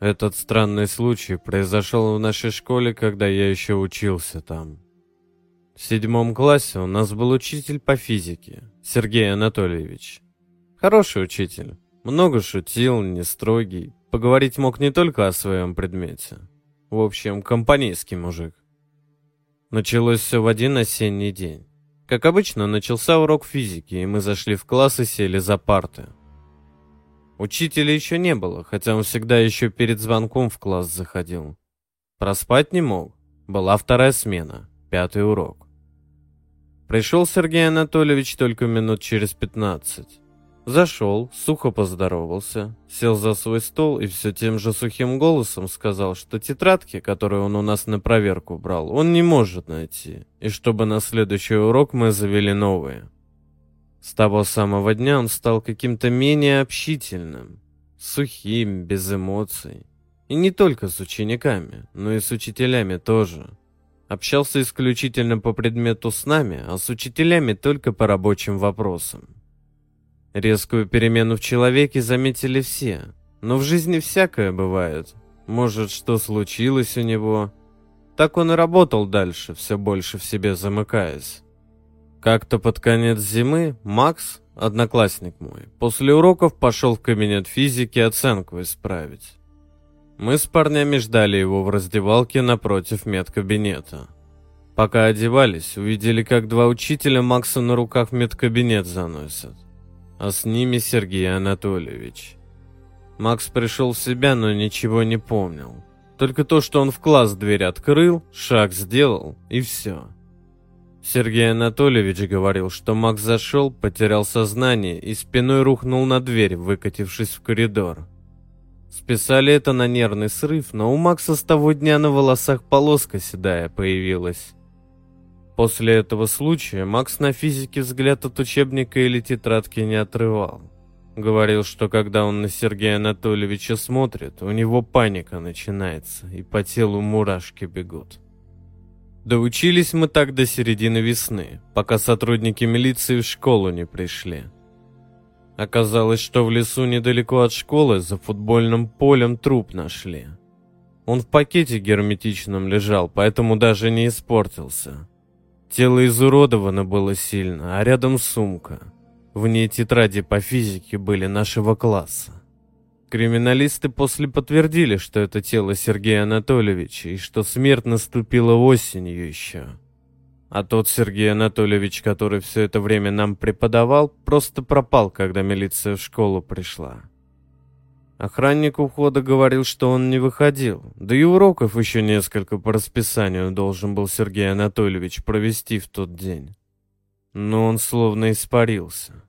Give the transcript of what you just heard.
Этот странный случай произошел в нашей школе, когда я еще учился там. В седьмом классе у нас был учитель по физике, Сергей Анатольевич. Хороший учитель, много шутил, не строгий, поговорить мог не только о своем предмете. В общем, компанейский мужик. Началось все в один осенний день. Как обычно, начался урок физики, и мы зашли в класс и сели за парты. Учителя еще не было, хотя он всегда еще перед звонком в класс заходил. Проспать не мог. Была вторая смена, пятый урок. Пришел Сергей Анатольевич только минут через пятнадцать. Зашел, сухо поздоровался, сел за свой стол и все тем же сухим голосом сказал, что тетрадки, которые он у нас на проверку брал, он не может найти, и чтобы на следующий урок мы завели новые. С того самого дня он стал каким-то менее общительным, сухим, без эмоций. И не только с учениками, но и с учителями тоже. Общался исключительно по предмету с нами, а с учителями только по рабочим вопросам. Резкую перемену в человеке заметили все, но в жизни всякое бывает. Может, что случилось у него. Так он и работал дальше, все больше в себе замыкаясь. Как-то под конец зимы Макс, одноклассник мой, после уроков пошел в кабинет физики оценку исправить. Мы с парнями ждали его в раздевалке напротив медкабинета. Пока одевались, увидели, как два учителя Макса на руках в медкабинет заносят. А с ними Сергей Анатольевич. Макс пришел в себя, но ничего не помнил. Только то, что он в класс дверь открыл, шаг сделал, и все. Сергей Анатольевич говорил, что Макс зашел, потерял сознание и спиной рухнул на дверь, выкатившись в коридор. Списали это на нервный срыв, но у Макса с того дня на волосах полоска седая появилась. После этого случая Макс на физике взгляд от учебника или тетрадки не отрывал. Говорил, что когда он на Сергея Анатольевича смотрит, у него паника начинается, и по телу мурашки бегут. Доучились мы так до середины весны, пока сотрудники милиции в школу не пришли. Оказалось, что в лесу недалеко от школы за футбольным полем труп нашли. Он в пакете герметичном лежал, поэтому даже не испортился. Тело изуродовано было сильно, а рядом сумка. В ней тетради по физике были нашего класса. Криминалисты после подтвердили, что это тело Сергея Анатольевича и что смерть наступила осенью еще. А тот Сергей Анатольевич, который все это время нам преподавал, просто пропал, когда милиция в школу пришла. Охранник ухода говорил, что он не выходил, да и уроков еще несколько по расписанию должен был Сергей Анатольевич провести в тот день. Но он словно испарился.